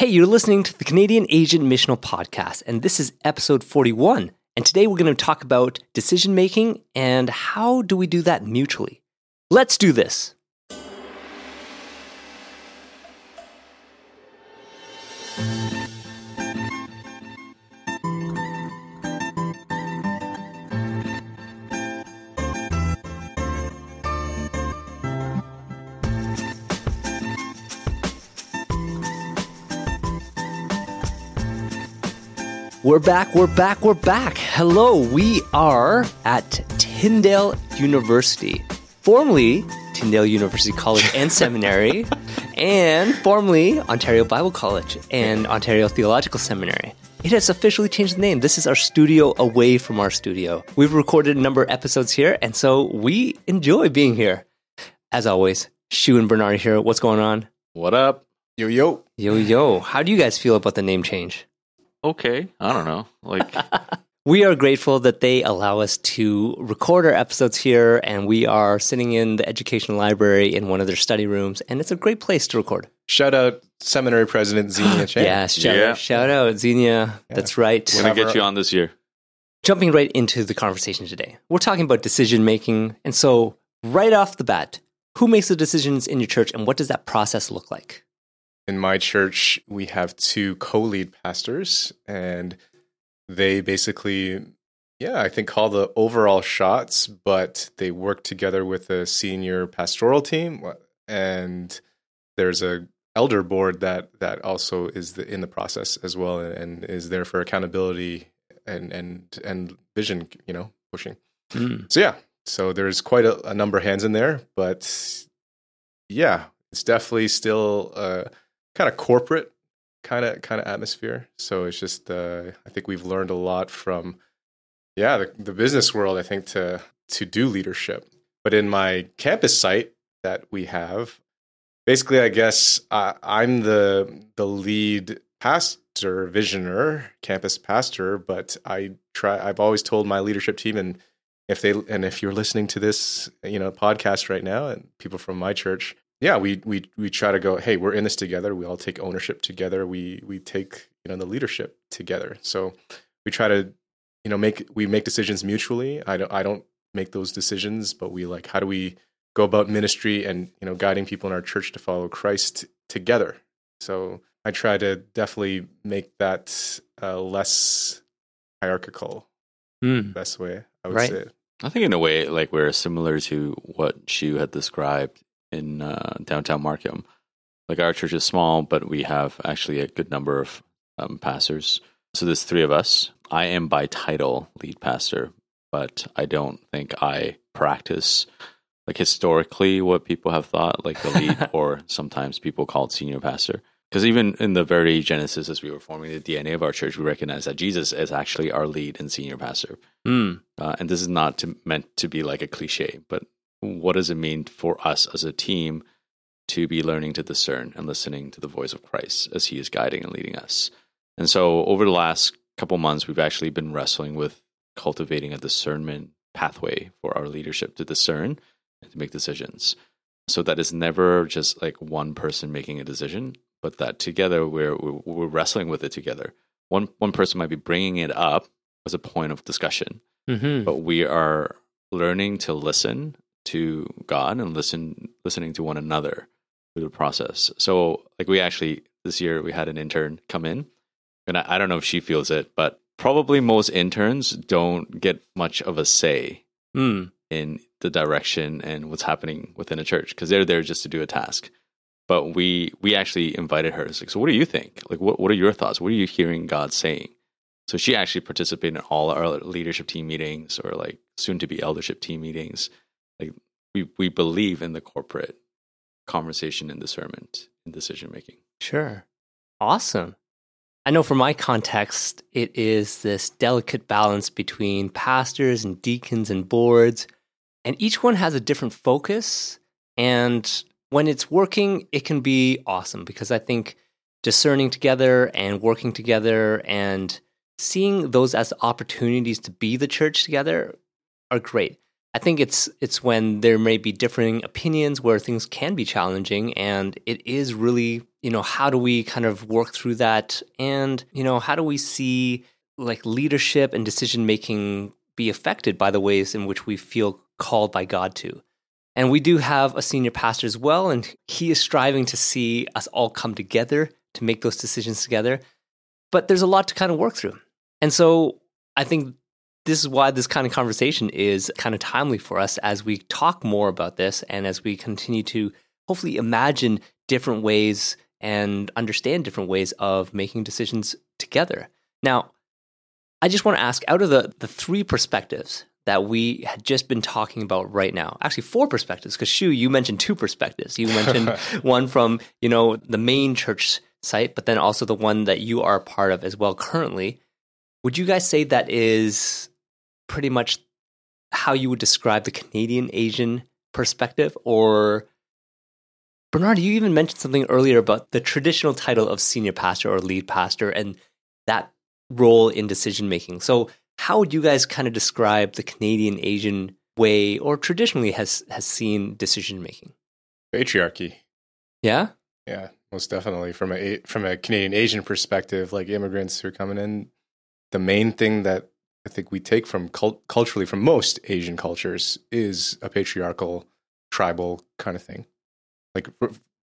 Hey, you're listening to the Canadian Asian Missional Podcast, and this is episode 41. And today we're going to talk about decision making and how do we do that mutually. Let's do this. We're back, we're back, we're back. Hello, we are at Tyndale University, formerly Tyndale University College and Seminary, and formerly Ontario Bible College and Ontario Theological Seminary. It has officially changed the name. This is our studio away from our studio. We've recorded a number of episodes here, and so we enjoy being here. As always, Shu and Bernard here. What's going on? What up? Yo yo. Yo, yo. How do you guys feel about the name change? Okay, I don't know. Like, We are grateful that they allow us to record our episodes here, and we are sitting in the educational library in one of their study rooms, and it's a great place to record. Shout out seminary president Xenia Chen. Yeah, shout, Yeah. Out, shout out, Xenia. That's right. We're gonna get you on this year. Jumping right into the conversation today, we're talking about decision making. And so, right off the bat, who makes the decisions in your church, and what does that process look like? In my church, we have two co-lead pastors, and they basically, yeah, I think call the overall shots, but they work together with a senior pastoral team, and there's a elder board that that also is the, in the process as well, and, and is there for accountability and and and vision, you know, pushing. Mm. So yeah, so there's quite a, a number of hands in there, but yeah, it's definitely still uh, kind of corporate kind of kind of atmosphere. So it's just uh, I think we've learned a lot from yeah the, the business world. I think to to do leadership, but in my campus site that we have, basically I guess I, I'm the the lead pastor visioner campus pastor but i try i've always told my leadership team and if they and if you're listening to this you know podcast right now and people from my church yeah we we we try to go hey we're in this together we all take ownership together we we take you know the leadership together so we try to you know make we make decisions mutually i don't i don't make those decisions but we like how do we go about ministry and you know guiding people in our church to follow christ together so i try to definitely make that uh, less hierarchical Mm. best way i would Right. say it. I think in a way, like we're similar to what Shu had described in uh, downtown Markham. Like our church is small, but we have actually a good number of um, pastors. So there's three of us. I am by title lead pastor, but I don't think I practice like historically what people have thought, like the lead, or sometimes people call it senior pastor. Because even in the very genesis, as we were forming the DNA of our church, we recognize that Jesus is actually our lead and senior pastor. Mm. Uh, and this is not to, meant to be like a cliche, but what does it mean for us as a team to be learning to discern and listening to the voice of Christ as He is guiding and leading us? And so, over the last couple months, we've actually been wrestling with cultivating a discernment pathway for our leadership to discern and to make decisions. So that it's never just like one person making a decision, but that together we're we're, wrestling with it together. One one person might be bringing it up as a point of discussion, hmm but we are learning to listen to God and listen listening to one another through the process. So like we actually this year we had an intern come in and I, I don't know if she feels it, but probably most interns don't get much of a say Mm. in the direction and what's happening within a church because they're there just to do a task. But we we actually invited her. It's like, so what do you think? Like, what what are your thoughts? What are you hearing God saying? So she actually participated in all our leadership team meetings or like soon to be eldership team meetings. We we believe in the corporate conversation and discernment and decision making. Sure. Awesome. I know for my context, it is this delicate balance between pastors and deacons and boards, and each one has a different focus. And when it's working, it can be awesome because I think discerning together and working together and seeing those as opportunities to be the church together are great. I think it's it's when there may be differing opinions where things can be challenging and it is really you know, how do we kind of work through that? And, you know, how do we see like leadership and decision making be affected by the ways in which we feel called by God to? And we do have a senior pastor as well, and he is striving to see us all come together to make those decisions together. But there's a lot to kind of work through. And so I think this is why this kind of conversation is kind of timely for us as we talk more about this and as we continue to hopefully imagine different ways and understand different ways of making decisions together. Now, I just want to ask out of the, the three perspectives that we had just been talking about right now, actually four perspectives, because Shu, you mentioned two perspectives. You mentioned one from, you know, the main church site, but then also the one that you are a part of as well currently. Would you guys say that is pretty much how you would describe the Canadian Asian perspective? Or Bernard, you even mentioned something earlier about the traditional title of senior pastor or lead pastor and that role in decision making. So, how would you guys kind of describe the Canadian Asian way or traditionally has has seen decision making? Patriarchy. Yeah? Yeah, most definitely. From a from a Canadian Asian perspective, like immigrants who are coming in, the main thing that I think we take from cult- culturally from most Asian cultures is a patriarchal, tribal kind of thing. Like,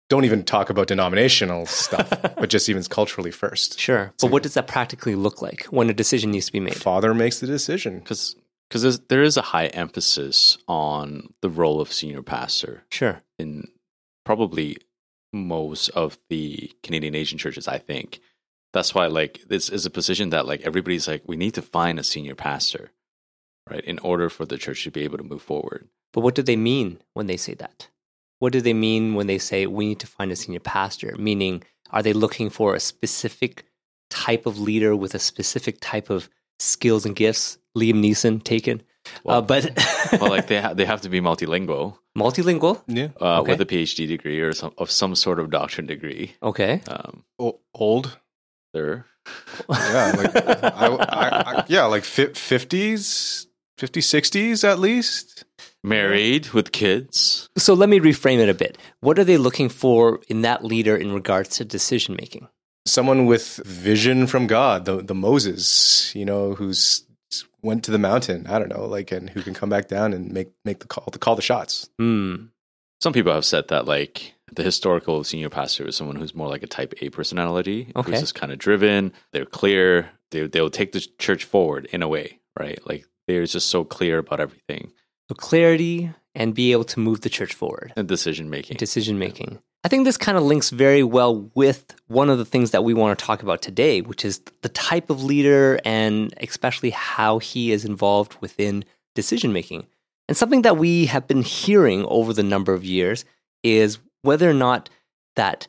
don't even talk about denominational stuff, but just even culturally first. Sure. But what does that practically look like when a decision needs to be made? Father makes the decision. Because because there is a high emphasis on the role of senior pastor Sure. in probably most of the Canadian Asian churches, I think. That's why like this is a position that like everybody's like, we need to find a senior pastor, right? In order for the church to be able to move forward. But what do they mean when they say that? What do they mean when they say we need to find a senior pastor? Meaning, are they looking for a specific type of leader with a specific type of skills and gifts? Liam Neeson taken. Well, uh, but well, like they ha- they have to be multilingual, multilingual. Yeah. uh, Okay. with a PhD degree or some of some sort of doctorate degree. Okay. Um, O- old. There, Yeah. Like, I, I, I, yeah, like 50s, 50s, 60s at least. married with kids. So let me reframe it a bit. What are they looking for in that leader in regards to decision making? Someone with vision from God, the, the Moses, you know, who's went to the mountain. I don't know, like, and who can come back down and make make the call, to call the shots. Hmm. Some people have said that like the historical senior pastor is someone who's more like a type A personality, Okay. who's just kind of driven. They're clear. They they'll take the church forward in a way, right? Like they're just so clear about everything So clarity and be able to move the church forward. and decision making. decision making. I think this kind of links very well with one of the things that we want to talk about today, which is the type of leader and especially how he is involved within decision making. And something that we have been hearing over the number of years is whether or not that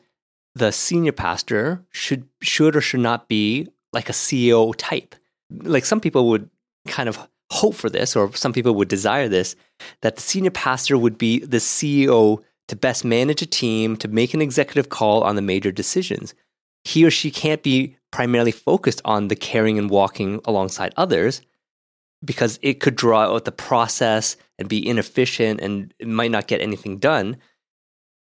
the senior pastor should should or should not be like a CEO type. Like some people would kind of hope for this or some people would desire this that the senior pastor would be the CEO to best manage a team, to make an executive call on the major decisions. He or she can't be primarily focused on the caring and walking alongside others because it could draw out the process and be inefficient and might not get anything done.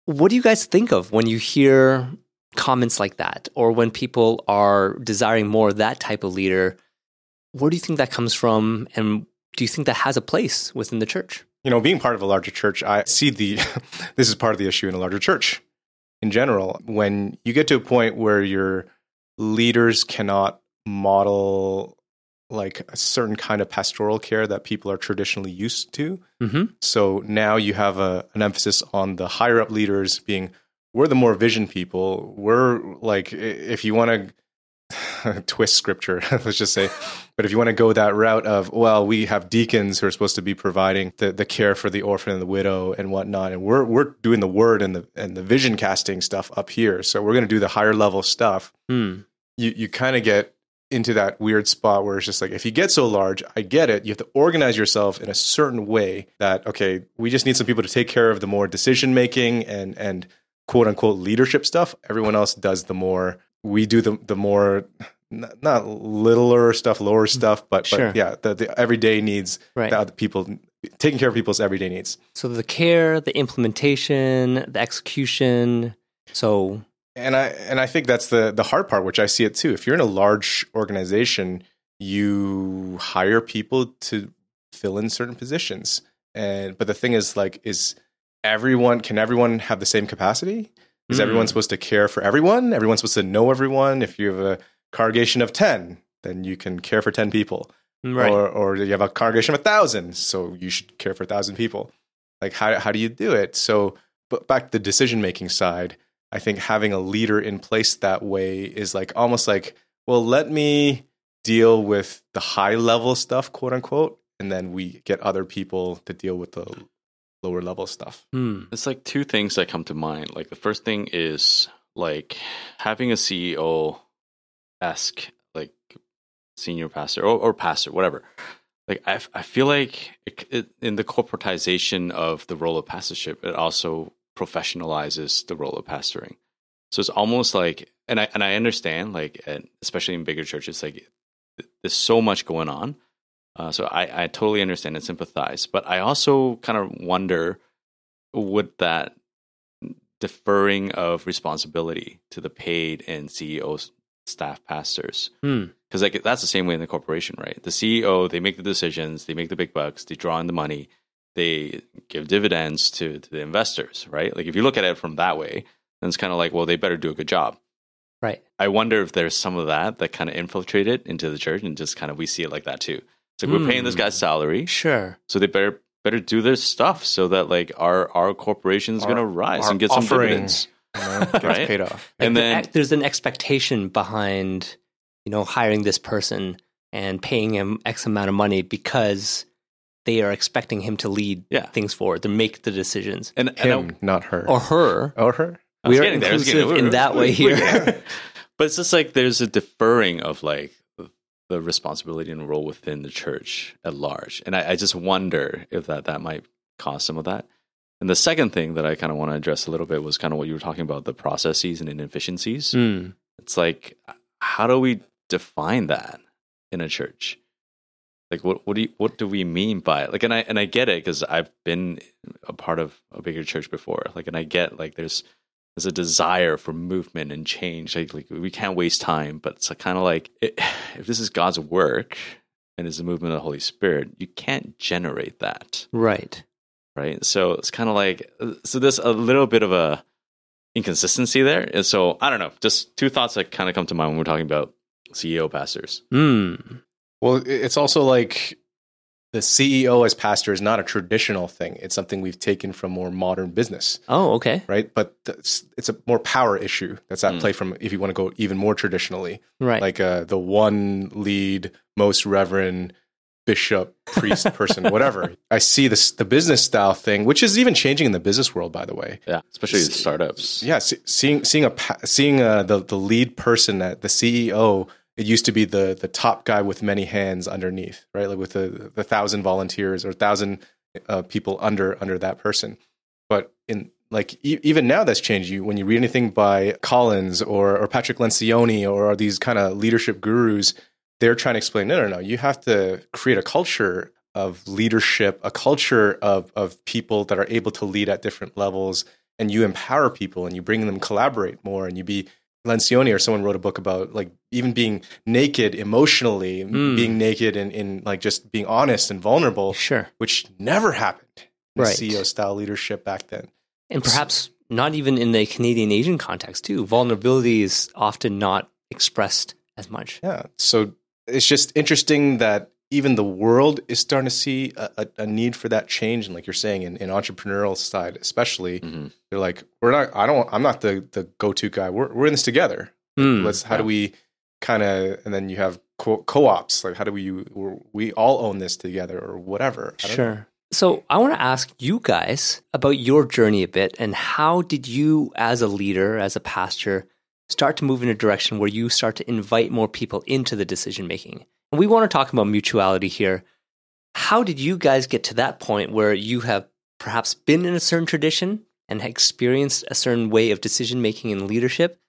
What do you guys think of when you hear comments like that or when people are desiring more of that type of leader? Where do you think that comes from and do you think that has a place within the church? You know, being part of a larger church, I see the this is part of the issue in a larger church in general. When you get to a point where your leaders cannot model like a certain kind of pastoral care that people are traditionally used to. Mm-hmm. So now you have a, an emphasis on the higher up leaders being we're the more vision people. We're like if you want to twist scripture, let's just say, but if you want to go that route of well, we have deacons who are supposed to be providing the, the care for the orphan and the widow and whatnot, and we're we're doing the word and the and the vision casting stuff up here. So we're going to do the higher level stuff Hmm. you you kind of get into that weird spot where it's just like if you get so large, I get it. You have to organize yourself in a certain way that okay, we just need some people to take care of the more decision making and and quote unquote leadership stuff. Everyone else does the more we do the the more n- not littler stuff, lower stuff, but, Sure. but yeah, the, the everyday needs Right. that other people taking care of people's everyday needs. So the care, the implementation, the execution. So and I and I think that's the the hard part, which I see it too. If you're in a large organization, you hire people to fill in certain positions, and but the thing is, like, is everyone can everyone have the same capacity? Is Mm. everyone supposed to care for everyone? Everyone's supposed to know everyone. If you have a congregation of ten, then you can care for ten people, Right. or or you have a congregation of a thousand, so you should care for a thousand people. Like, how how do you do it? So, but back to the decision making side. I think having a leader in place that way is like almost like, well, let me deal with the high level stuff, quote unquote, and then we get other people to deal with the lower level stuff. Hmm. It's like two things that come to mind. Like the first thing is like having a CEO esque like senior pastor or, or pastor, whatever. Like I, I feel like it, it, in the corporatization of the role of pastorship, it also professionalizes the role of pastoring. So it's almost like, and I and I understand, like especially in bigger churches, like there's so much going on. Uh, so I, I totally understand and sympathize, but I also kind of wonder would that deferring of responsibility to the paid and CEO staff pastors Hmm. because like that's the same way in the corporation, right? The CEO they make the decisions, they make the big bucks, they draw in the money, they give dividends to to the investors, right? Like if you look at it from that way, then it's kind of like, well, they better do a good job. Right. I wonder if there's some of that that kind of infiltrated into the church, and just kind of we see it like that too. It's like we're paying this Hmm. guy's salary, Sure. so they better better do their stuff so that like our our corporation is Our- to rise and get some dividends. You know, Right? paid off. And the then- there's an expectation behind, you know, hiring this person and paying him X amount of money because they are expecting him to lead Yeah. things forward, to make the decisions. And, and Him, not her. Or her. or her. We are getting there, I was getting inclusive there. in that way here. but it's just like there's a deferring of like the- the responsibility and role within the church at large, and I, I just wonder if that that might cause some of that. And the second thing that I kind of want to address a little bit was kind of what you were talking about the processes and inefficiencies. Hmm. It's like how do we define that in a church? Like what what do you, what do we mean by it? Like and I and I get it because I've been a part of a bigger church before. Like and I get like there's there's a desire for movement and change. Like, like we can't waste time, but it's kind of like it, if this is God's work and is the movement of the Holy Spirit, you can't generate that, Right. right? So it's kind of like so there's a little bit of a inconsistency there. And so I don't know, just two thoughts that kind of come to mind when we're talking about CEO pastors. Hmm. Well, it's also like the CEO as pastor is not a traditional thing. It's something we've taken from more modern business, Oh, okay. right? But that's, it's a more power issue that's at Mm. play from if you want to go even more traditionally, Right. like uh, the one lead, most reverend bishop, priest person, whatever. I see this the business style thing, which is even changing in the business world, by the way. Yeah, especially with startups. Yeah, see, seeing seeing a seeing uh, the the lead person at the CEO. It used to be the the top guy with many hands underneath, right? Like with the the thousand volunteers or thousand uh, people under under that person. But in like e- even now, that's changed. You when you read anything by Collins or or Patrick Lencioni or these kind of leadership gurus, they're trying to explain. No, no, no. You have to create a culture of leadership, a culture of of people that are able to lead at different levels and you empower people and you bring them collaborate more and you be Lencioni or someone wrote a book about like even being naked emotionally, Mm. being naked and in like just being honest and vulnerable, Sure. which never happened in Right. CEO style leadership back then. And perhaps not even in the Canadian Asian context, too. Vulnerability is often not expressed as much. Yeah. So it's just interesting that even the world is starting to see a, a, a need for that change. And like you're saying, in, in entrepreneurial side, especially, Mhm. they're like, we're not, I don't, I'm not the, the go-to guy. We're, we're in this together. Hmm. Let's, how do we kind of, and then you have co- co-ops. Like, how do we, we're, all own this together or whatever. I don't know. Sure. So I want to ask you guys about your journey a bit and how did you, as a leader, as a pastor, start to move in a direction where you start to invite more people into the decision making? And we want to talk about mutuality here. How did you guys get to that point where you have perhaps been in a certain tradition and experienced a certain way of decision making and leadership,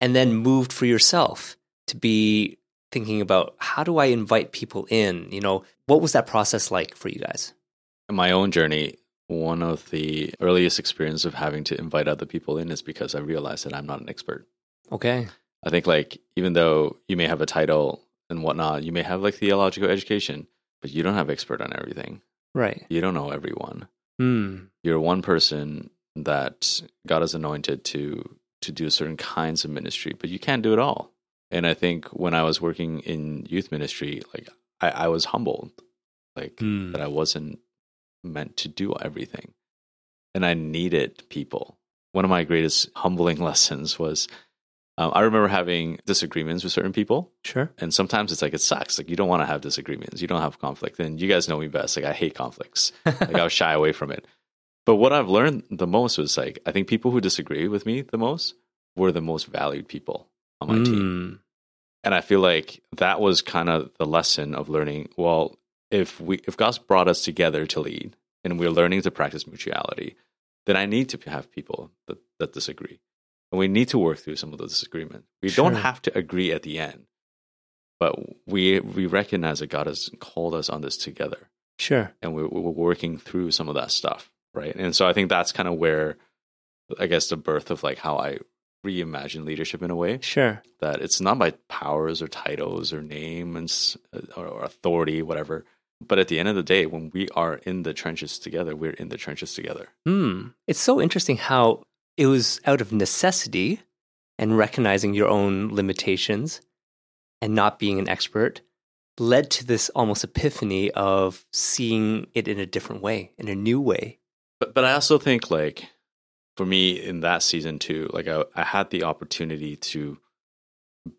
and then moved for yourself to be thinking about how do I invite people in? You know, what was that process like for you guys? In my own journey, one of the earliest experience of having to invite other people in is because I realized that I'm not an expert. Okay. I think like even though you may have a title and whatnot, you may have like theological education, but you don't have expert on everything. Right. You don't know everyone. Hmm. You're one person that God has anointed to to do certain kinds of ministry, but you can't do it all. And I think when I was working in youth ministry, like I, I was humbled, like Hmm. that I wasn't meant to do everything. And I needed people. One of my greatest humbling lessons was um, I remember having disagreements with certain people. Sure. And sometimes it's like, it sucks. Like, you don't want to have disagreements. You don't have conflict. And you guys know me best. Like, I hate conflicts. like, I'll shy away from it. But what I've learned the most was like, I think people who disagree with me the most were the most valued people on my team. Hmm. And I feel like that was kind of the lesson of learning. Well, if we if God's brought us together to lead and we're learning to practice mutuality, then I need to have people that, that disagree. And we need to work through some of the disagreement. We don't have to agree at the end. But we we recognize that God has called us on this together Sure. and we're, we're working through some of that stuff. Right. And so I think that's kind of where I guess the birth of like how I reimagine leadership in a way Sure. that it's not by powers or titles or name and or, or authority, whatever. But at the end of the day, when we are in the trenches together, we're in the trenches together. Hmm. It's so interesting how it was out of necessity and recognizing your own limitations and not being an expert led to this almost epiphany of seeing it in a different way, in a new way. But but I also think like for me in that season too, like I, I had the opportunity to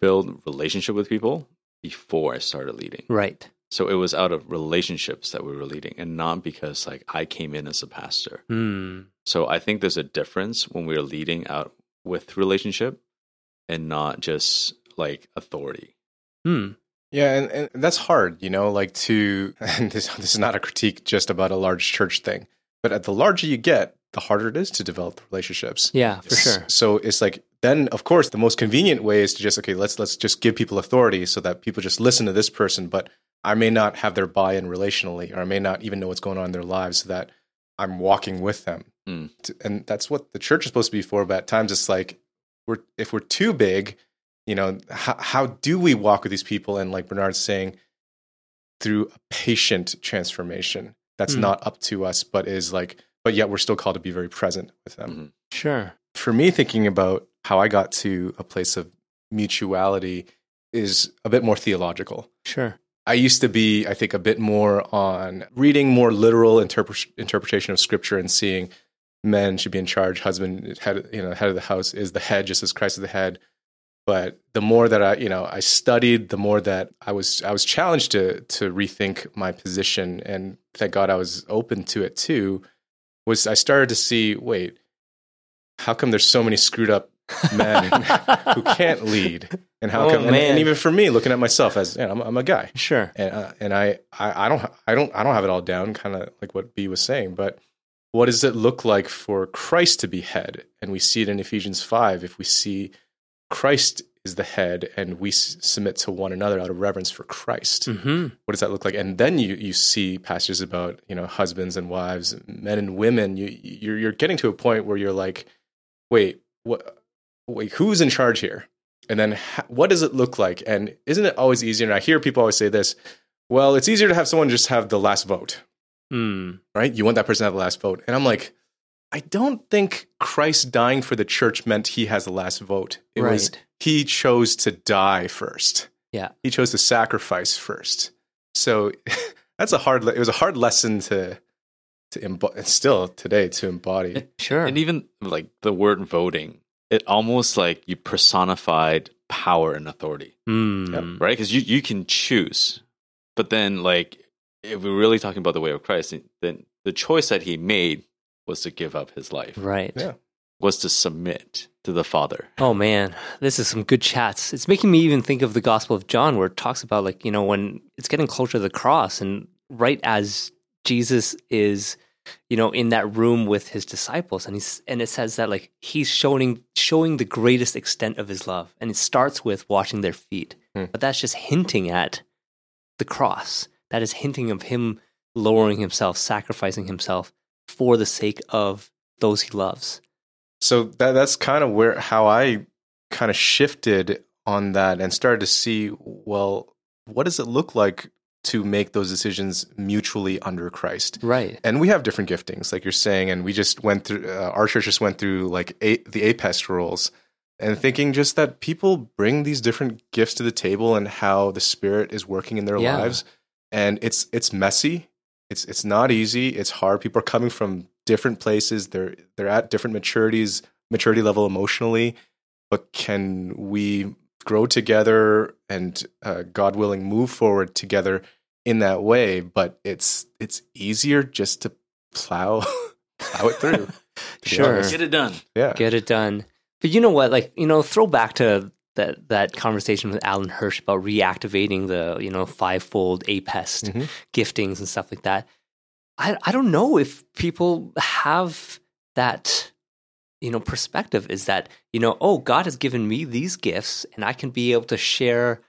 build relationship with people before I started leading. Right. So it was out of relationships that we were leading, and not because like I came in as a pastor. Hmm. So I think there's a difference when we're leading out with relationship and not just like authority. Hmm. Yeah, and, and that's hard, you know, like to, and this, this is not a critique just about a large church thing, but at the larger you get, the harder it is to develop relationships. Yeah, for S- sure. So it's like, then of course, the most convenient way is to just, okay, let's, let's just give people authority so that people just listen to this person, but I may not have their buy in relationally, or I may not even know what's going on in their lives so that I'm walking with them. Mm. And that's what the church is supposed to be for. But at times it's like, we're, if we're too big, you know, how, how do we walk with these people? And like Bernard's saying, through a patient transformation that's Hmm. not up to us, but is like, but yet we're still called to be very present with them. Mhm. Sure. For me, thinking about how I got to a place of mutuality is a bit more theological. Sure. I used to be, I think, a bit more on reading more literal interpre- interpretation of scripture and seeing men should be in charge, husband head, you know, head of the house is the head, just as Christ is the head. But the more that I, you know, I studied, the more that I was, I was challenged to to rethink my position, and thank God I was open to it too. Was I started to see, wait, how come there's so many screwed up men who can't lead, and how Oh, come, and, and even for me, looking at myself as, you know, I'm, I'm a guy, Sure. and uh, and I, I I don't I don't I don't have it all down, kind of like what B was saying. But what does it look like for Christ to be head? And we see it in Ephesians five. If we see Christ is the head, and we s- submit to one another out of reverence for Christ, hmm what does that look like? And then you you see passages about you know husbands and wives, men and women. You you're you're getting to a point where you're like, wait, what? Wait, who's in charge here? And then ha- what does it look like? And isn't it always easier? And I hear people always say this. Well, it's easier to have someone just have the last vote, Hmm. right? You want that person to have the last vote. And I'm like, I don't think Christ dying for the church meant he has the last vote. It was Right. he chose to die first Yeah. he chose to sacrifice first. So that's a hard. le- It was a hard lesson to to embody. Still today to embody. Sure. And even like the word voting, it almost like you personified power and authority, Hmm. Yep. right? Because you, you can choose. But then, like, if we're really talking about the way of Christ, then the choice that he made was to give up his life, Right. Yeah. was to submit to the Father. Oh man, this is some good chats. It's making me even think of the Gospel of John, where it talks about like you know when it's getting closer to the cross, and right as Jesus is, you know, in that room with his disciples, and he's and it says that like he's showing showing the greatest extent of his love, and it starts with washing their feet, Hmm. but that's just hinting at the cross. That is hinting of him lowering himself, sacrificing himself for the sake of those he loves. So that that's kind of where how I kind of shifted on that and started to see well what does it look like to make those decisions mutually under Christ. Right. And we have different giftings like you're saying and we just went through uh, our church just went through like a, the APEST rules and thinking just that people bring these different gifts to the table and how the spirit is working in their Yeah. lives and it's it's messy it's it's not easy it's hard people are coming from different places they're they're at different maturities maturity level emotionally but can we grow together and uh, god willing move forward together in that way but it's it's easier just to plow plow it through Sure. honest. Get it done. yeah Get it done. But you know what? Like, you know, throw back to that that conversation with Alan Hirsch about reactivating the, you know, fivefold APEST Mhm. giftings and stuff like that. I I don't know if people have that you know perspective is that you know oh god has given me these gifts and i can be able to share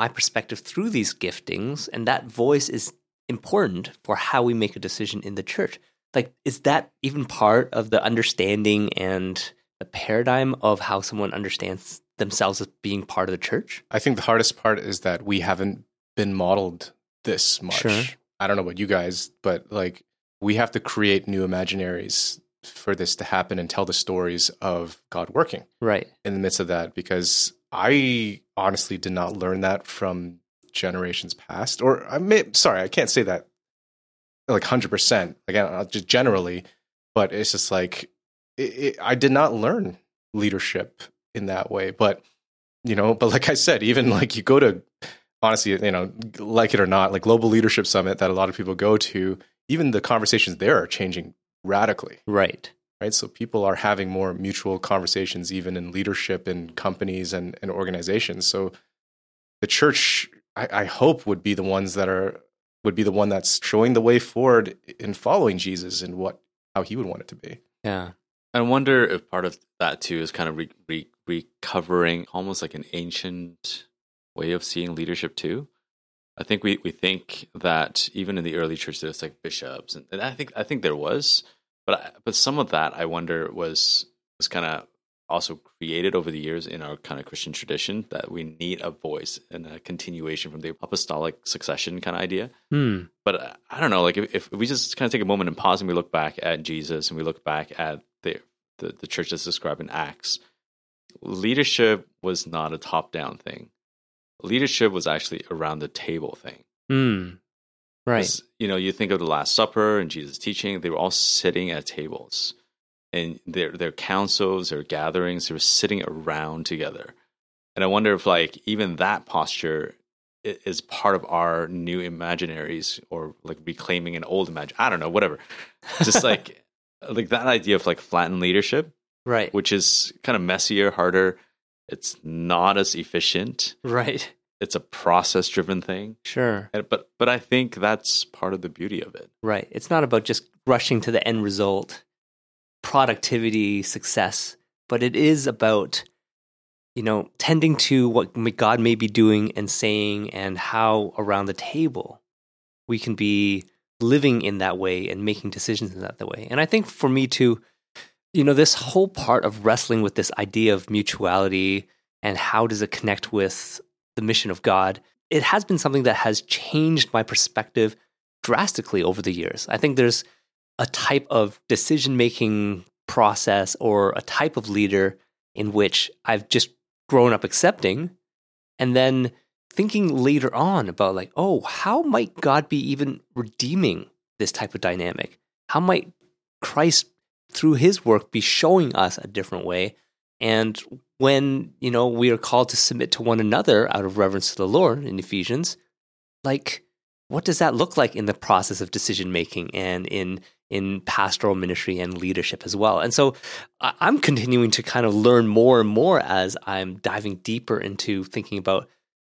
my perspective through these giftings and that voice is important for how we make a decision in the church like is that even part of the understanding and the paradigm of how someone understands themselves as being part of the church I think the hardest part is that we haven't been modeled this much. Sure. I don't know about you guys, but like we have to create new imaginaries for this to happen and tell the stories of God working right in the midst of that because I honestly did not learn that from generations past or I may sorry, I can't say that like 100% again uh, just generally, but it's just like it, it, I did not learn leadership in that way, but you know, but like I said, even like you go to honestly, you know, like it or not, like global leadership summit that a lot of people go to, even the conversations there are changing radically right right? So people are having more mutual conversations, even in leadership in companies and, and organizations. So the church, I, I hope, would be the ones that are would be the one that's showing the way forward in following Jesus and what how he would want it to be. yeah I wonder if part of that too is kind of re- re- recovering almost like an ancient way of seeing leadership too. I think we, we think that even in the early church there's like bishops and, and I think I think there was, but I, but some of that I wonder was was kind of also created over the years in our kind of Christian tradition that we need a voice and a continuation from the apostolic succession kind of idea hmm but uh, I don't know. Like if, if we just kind of take a moment and pause and we look back at Jesus and we look back at the the, the church that's described in Acts, leadership was not a top down thing. Leadership was actually around the table thing. hmm right You know, you think of the Last Supper and Jesus' teaching; they were all sitting at tables, and their their councils, their gatherings, they were sitting around together. And I wonder if, like, even that posture is part of our new imaginaries, or like reclaiming an old imagine. I don't know, whatever. Just like like that idea of like flattened leadership, right which is kind of messier, harder. It's not as efficient. right It's a process driven thing. sure And- But but I think that's part of the beauty of it. Right. It's not about just rushing to the end result, productivity, success, but it is about, you know, tending to what God may be doing and saying and how around the table we can be living in that way and making decisions in that way. And I think for me too, you know, this whole part of wrestling with this idea of mutuality and how does it connect with the mission of God, it has been something that has changed my perspective drastically over the years. I think there's a type of decision making process or a type of leader in which I've just grown up accepting and then thinking later on about like, oh, how might God be even redeeming this type of dynamic? How might Christ through his work be showing us a different way? And when, you know, we are called to submit to one another out of reverence to the Lord in Ephesians, like what does that look like in the process of decision making and in in pastoral ministry and leadership as well and so i'm continuing to kind of learn more and more as i'm diving deeper into thinking about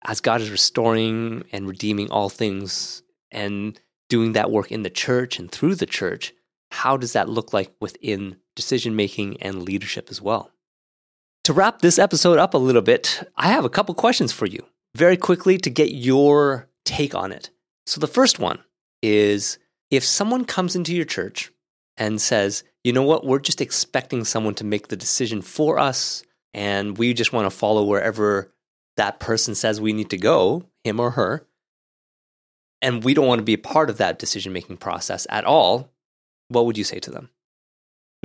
as god is restoring and redeeming all things and doing that work in the church and through the church how does that look like within decision making and leadership as well? To wrap this episode up a little bit i have a couple questions for you very quickly to get your take on it. So the first one is if someone comes into your church and says, you know what, we're just expecting someone to make the decision for us, and we just want to follow wherever that person says we need to go, him or her, and we don't want to be a part of that decision making process at all, what would you say to them?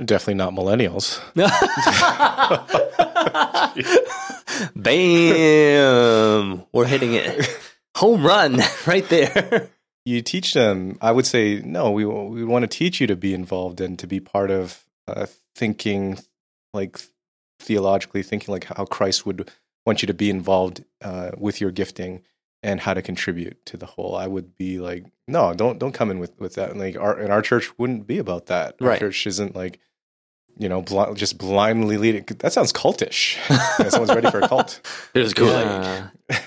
Definitely not millennials. Bam! We're hitting it. Home run right there. You teach them. I would say no. We we want to teach you to be involved and to be part of uh, thinking, like theologically thinking, like how Christ would want you to be involved uh, with your gifting and how to contribute to the whole. I would be like, no, don't don't come in with with that. Like our and our church wouldn't be about that. Our Right. church isn't like you know bl- just blindly leading. That sounds cultish. Yeah, someone's ready for a cult. Here's good. Yeah.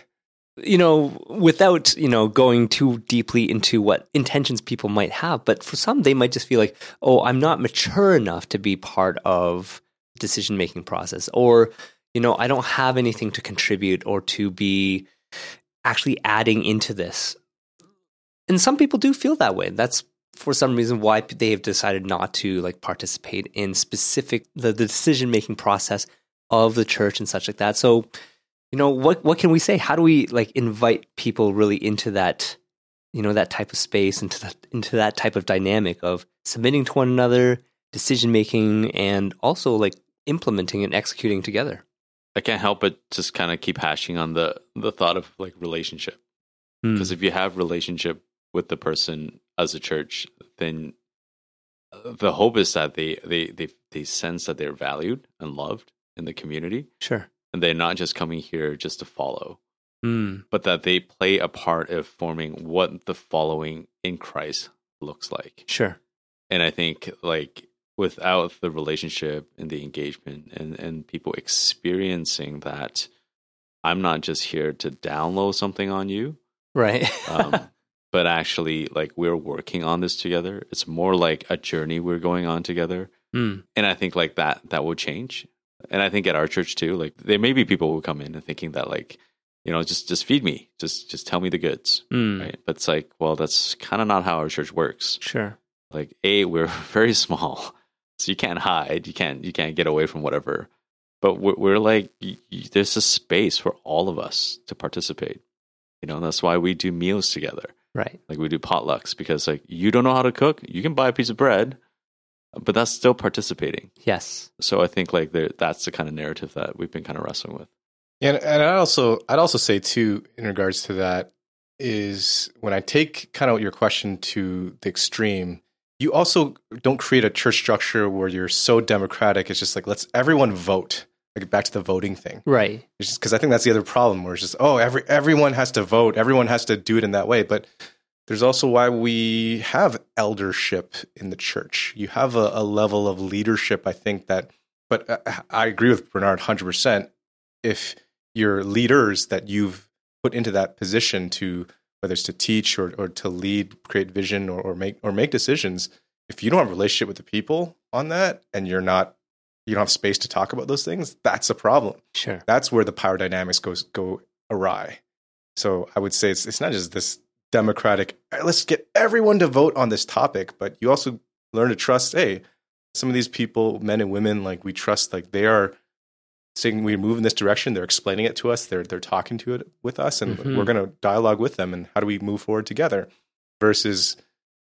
you know, without, you know, going too deeply into what intentions people might have, but for some they might just feel like, "Oh, I'm not mature enough to be part of decision-making process," or, you know, I don't have anything to contribute or to be actually adding into this. And some people do feel that way. That's for some reason why they have decided not to like participate in specific the, the decision making process of the church and such like that. So, you know, what what can we say? How do we like invite people really into that, you know, that type of space into that into that type of dynamic of submitting to one another, decision making, and also like implementing and executing together. I can't help but just kind of keep hashing on the the thought of like relationship. Hmm. Because if you have relationship with the person as a church, then uh, the hope is that they they they they sense that they're valued and loved in the community, Sure. and they're not just coming here just to follow, Mm. but that they play a part of forming what the following in Christ looks like. Sure. And I think like without the relationship and the engagement and, and people experiencing that I'm not just here to download something on you, Right. um, but actually like we're working on this together. It's more like a journey we're going on together. Mm. And I think like that that will change. And I think at our church too, like there may be people who come in and thinking that like, you know, just just feed me, just just tell me the goods. Mm. Right. But it's like, well, that's kind of not how our church works Sure. like a we're very small so you can't hide you can't you can't get away from whatever but we're, we're like y- y- there's a space for all of us to participate you know and that's why we do meals together Right. like we do potlucks because like you don't know how to cook you can buy a piece of bread but that's still participating Yes. so i think like there, that's the kind of narrative that we've been kind of wrestling with And and I also I'd also say too in regards to that is when I take kind of your question to the extreme, you also don't create a church structure where you're so democratic. It's just like let's everyone vote. Like back to the voting thing. Right. Because I think that's the other problem where it's just oh every everyone has to vote, everyone has to do it in that way. But there's also why we have eldership in the church. You have a, a level of leadership. I think that, but I, I agree with Bernard hundred percent. If your leaders that you've put into that position to whether it's to teach or, or to lead, create vision or, or make or make decisions, if you don't have a relationship with the people on that and you're not you don't have space to talk about those things, that's a problem Sure. that's where the power dynamics goes go awry. So I would say it's it's not just this democratic. Let's get everyone to vote on this topic, but you also learn to trust. Hey, some of these people, men and women, like we trust, like they are saying we move in this direction. They're explaining it to us. They're they're talking to it with us, and Mhm. we're going to dialogue with them. And how do we move forward together? Versus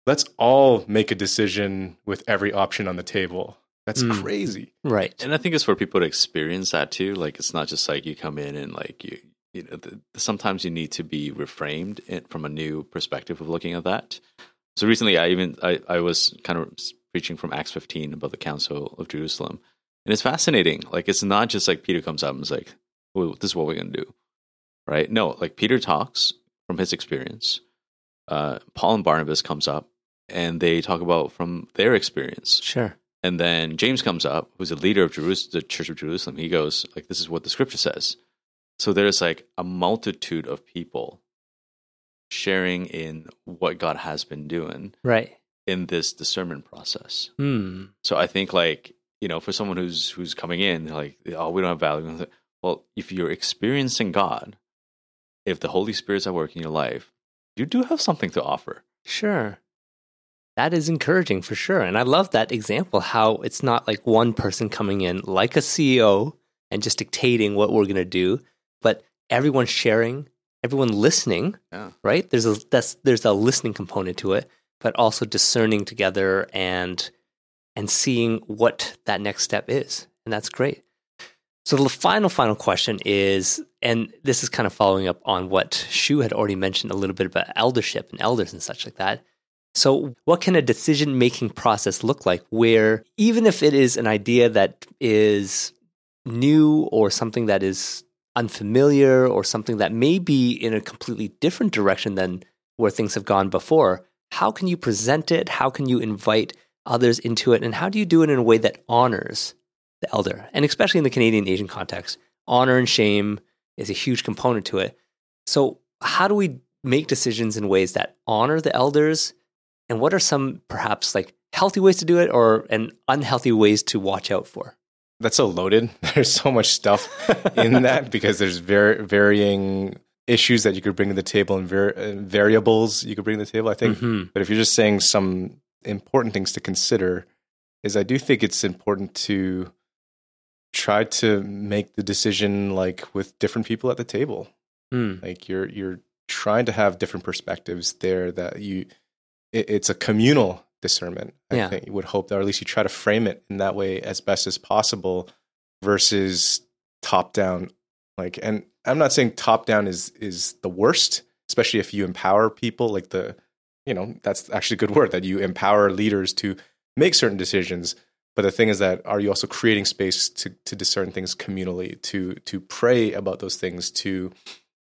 let's all make a decision with every option on the table. That's Mm. crazy. Right. and i think it's for people to experience that too like it's not just like you come in and like you you know the, sometimes you need to be reframed in, from a new perspective of looking at that so recently i even i, I was kind of preaching from acts 15 about the council of jerusalem and it's fascinating like it's not just like peter comes up and is like well, this is what we're going to do right no like peter talks from his experience uh, paul and barnabas comes up and they talk about from their experience Sure. and then James comes up, who's a leader of Jerusalem, the Church of Jerusalem. He goes, like, this is what the scripture says. So there's like a multitude of people sharing in what God has been doing Right. in this discernment process. Hmm. So I think like, you know, for someone who's who's coming in, like, oh, we don't have value. Well, if you're experiencing God, if the Holy Spirit's at work in your life, you do have something to offer. Sure. that is encouraging for sure. And I love that example how it's not like one person coming in like a CEO and just dictating what we're going to do, but everyone sharing, everyone listening, Yeah. right? There's a that's there's a listening component to it, but also discerning together and and seeing what that next step is. And that's great. So the final final question is and this is kind of following up on what Shu had already mentioned a little bit about eldership and elders and such like that. So, what can a decision making process look like where even if it is an idea that is new or something that is unfamiliar or something that may be in a completely different direction than where things have gone before, how can you present it? How can you invite others into it? And how do you do it in a way that honors the elder? And especially in the Canadian Asian context, honor and shame is a huge component to it. So, how do we make decisions in ways that honor the elders? And what are some perhaps like healthy ways to do it or and unhealthy ways to watch out for? That's so loaded. There's so much stuff in that because there's var- varying issues that you could bring to the table and var- uh, variables you could bring to the table. I think, Mhm. but if you're just saying some important things to consider, is I do think it's important to try to make the decision like with different people at the table. Mm. Like you're you're trying to have different perspectives there that you it, it's a communal discernment. I Yeah. think you would hope that or at least you try to frame it in that way as best as possible versus top down like and I'm not saying top down is is the worst, especially if you empower people like the you know, that's actually a good word that you empower leaders to make certain decisions. But the thing is that are you also creating space to to discern things communally, to to pray about those things, to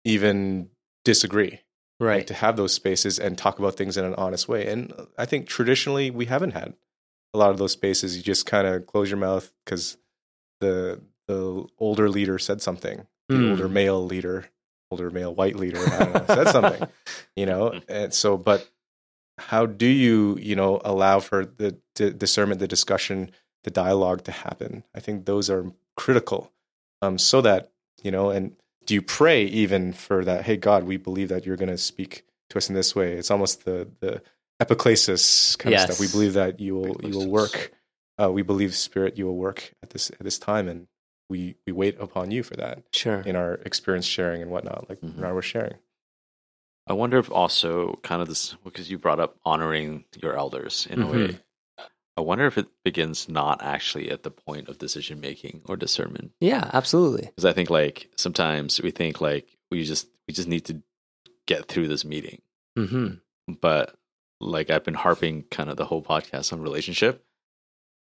even disagree, Right. to have those spaces and talk about things in an honest way. And I think traditionally we haven't had a lot of those spaces. You just kind of close your mouth because the the older leader said something. The Mm. older male leader, older male white leader, I don't know, said something. You know, and so but how do you you know allow for the d- discernment, the discussion, the dialogue to happen? I think those are critical, um, so that you know and do you pray even for that hey god we believe that you're going to speak to us in this way it's almost the the epiclesis kind of stuff we believe that you will you will work uh, we believe spirit you will work at this at this time and we we wait upon you for that Sure. in our experience sharing and whatnot like Mhm. now we're sharing I wonder if also kind of this because you brought up honoring your elders in Mhm. a way. I wonder if it begins not actually at the point of decision making or discernment. Yeah, absolutely. Because I think like sometimes we think like we just we just need to get through this meeting. hmm But like I've been harping kind of the whole podcast on relationship.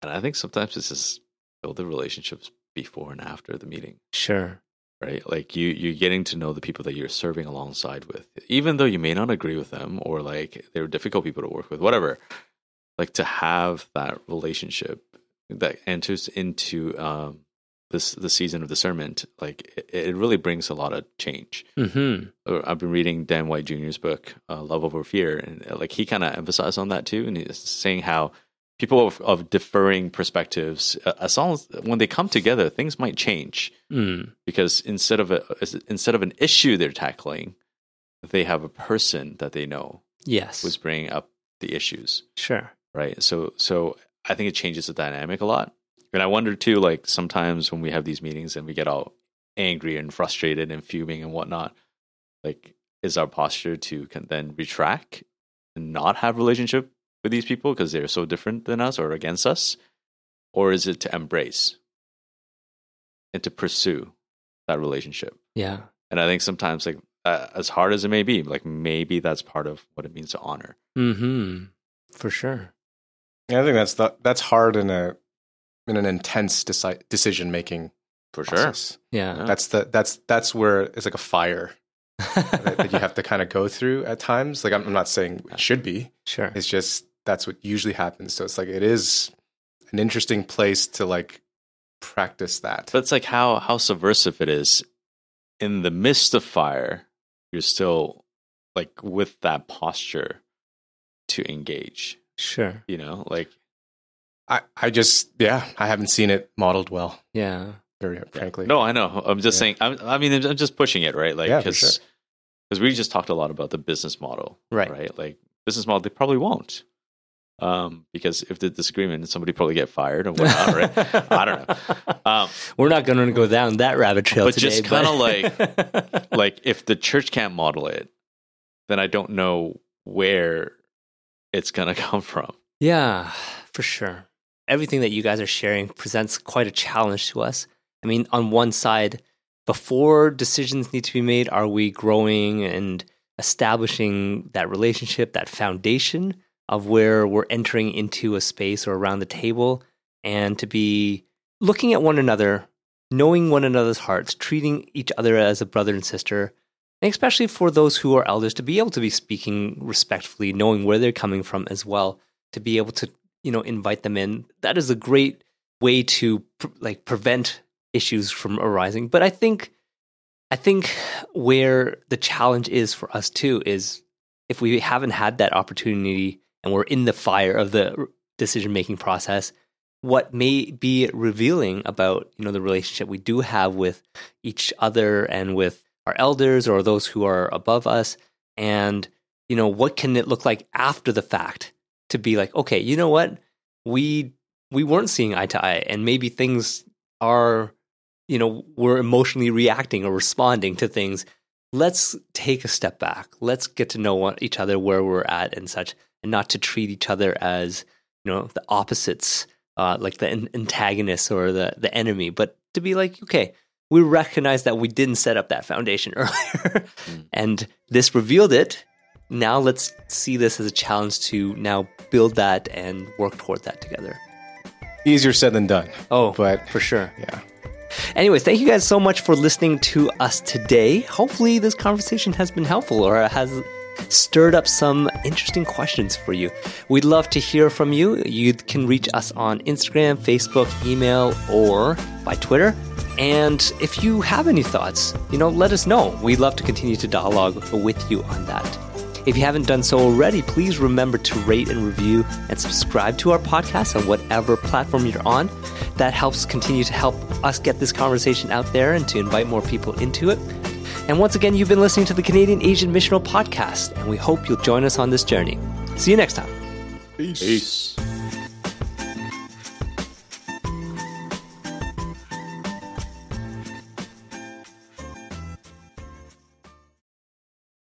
And I think sometimes it's just build the relationships before and after the meeting. Sure. Right? Like you you're getting to know the people that you're serving alongside with, even though you may not agree with them or like they're difficult people to work with, whatever. Like to have that relationship that enters into um, this the season of discernment, like it, it really brings a lot of change. hmm Uh, I've been reading Dan White Jr.'s book, uh, Love Over Fear, and like he kind of emphasized on that too, and he's saying how people of, of differing perspectives, uh, as long as when they come together, things might change Mm. because instead of a instead of an issue they're tackling, they have a person that they know Yes. who's bringing up the issues, Sure. right? So so I think it changes the dynamic a lot. And I wonder too, like sometimes when we have these meetings and we get all angry and frustrated and fuming and whatnot, like is our posture to then retract and not have relationship with these people because they're so different than us or against us, or is it to embrace and to pursue that relationship? Yeah. And I think sometimes, like uh, as hard as it may be, like maybe that's part of what it means to honor. hmm For sure. Yeah, I think that's the, that's hard in a in an intense deci- decision making For process. Yeah. That's the that's that's where it's like a fire that, that you have to kind of go through at times. Like I'm, I'm not saying it should be. sure. It's just that's what usually happens. So it's like it is an interesting place to like practice that. But it's like how how subversive it is in the midst of fire. You're still like with that posture to engage. Sure. You know, like I I just yeah I haven't seen it modeled well. Yeah. Very frankly. no, I know. I'm just Yeah. saying. I'm, I mean, I'm just pushing it, right? Like Yeah, for because sure. we just talked a lot about the business model, Right. Right, like business model. They probably won't. Um, because if the disagreement, somebody probably get fired or whatnot, right? I don't know. Um, We're not going to go down that rabbit trail but today. just kind of like, like if the church can't model it, then I don't know where it's gonna come from. Yeah, for sure. Everything that you guys are sharing presents quite a challenge to us. I mean, on one side, before decisions need to be made, are we growing and establishing that relationship, that foundation of where we're entering into a space or around the table and to be looking at one another, knowing one another's hearts, treating each other as a brother and sister, and especially for those who are elders to be able to be speaking respectfully, knowing where they're coming from as well, to be able to you know invite them in. That is a great way to like prevent issues from arising. But I think I think where the challenge is for us too is if we haven't had that opportunity and we're in the fire of the decision making process, what may be revealing about you know the relationship we do have with each other and with our elders or those who are above us? And you know what can it look like after the fact to be like okay you know what? We we weren't seeing eye to eye and maybe things are you know we're emotionally reacting or responding to things. Let's take a step back. Let's get to know each other where we're at and such and not to treat each other as you know the opposites uh, like the an- antagonists or the the enemy but to be like okay we recognize that we didn't set up that foundation earlier and this revealed it now let's see this as a challenge to now build that and work toward that together Easier said than done. oh But for sure yeah. Anyways, thank you guys so much for listening to us today. Hopefully, this conversation has been helpful or has stirred up some interesting questions for you. We'd love to hear from you. You can reach us on Instagram, Facebook, email, or by Twitter. And if you have any thoughts, you know, let us know. We'd love to continue to dialogue with you on that. If you haven't done so already, please remember to rate and review and subscribe to our podcast on whatever platform you're on. That helps continue to help us get this conversation out there and to invite more people into it. And once again, you've been listening to the Canadian Asian Missional Podcast, and we hope you'll join us on this journey. See you next time. Peace.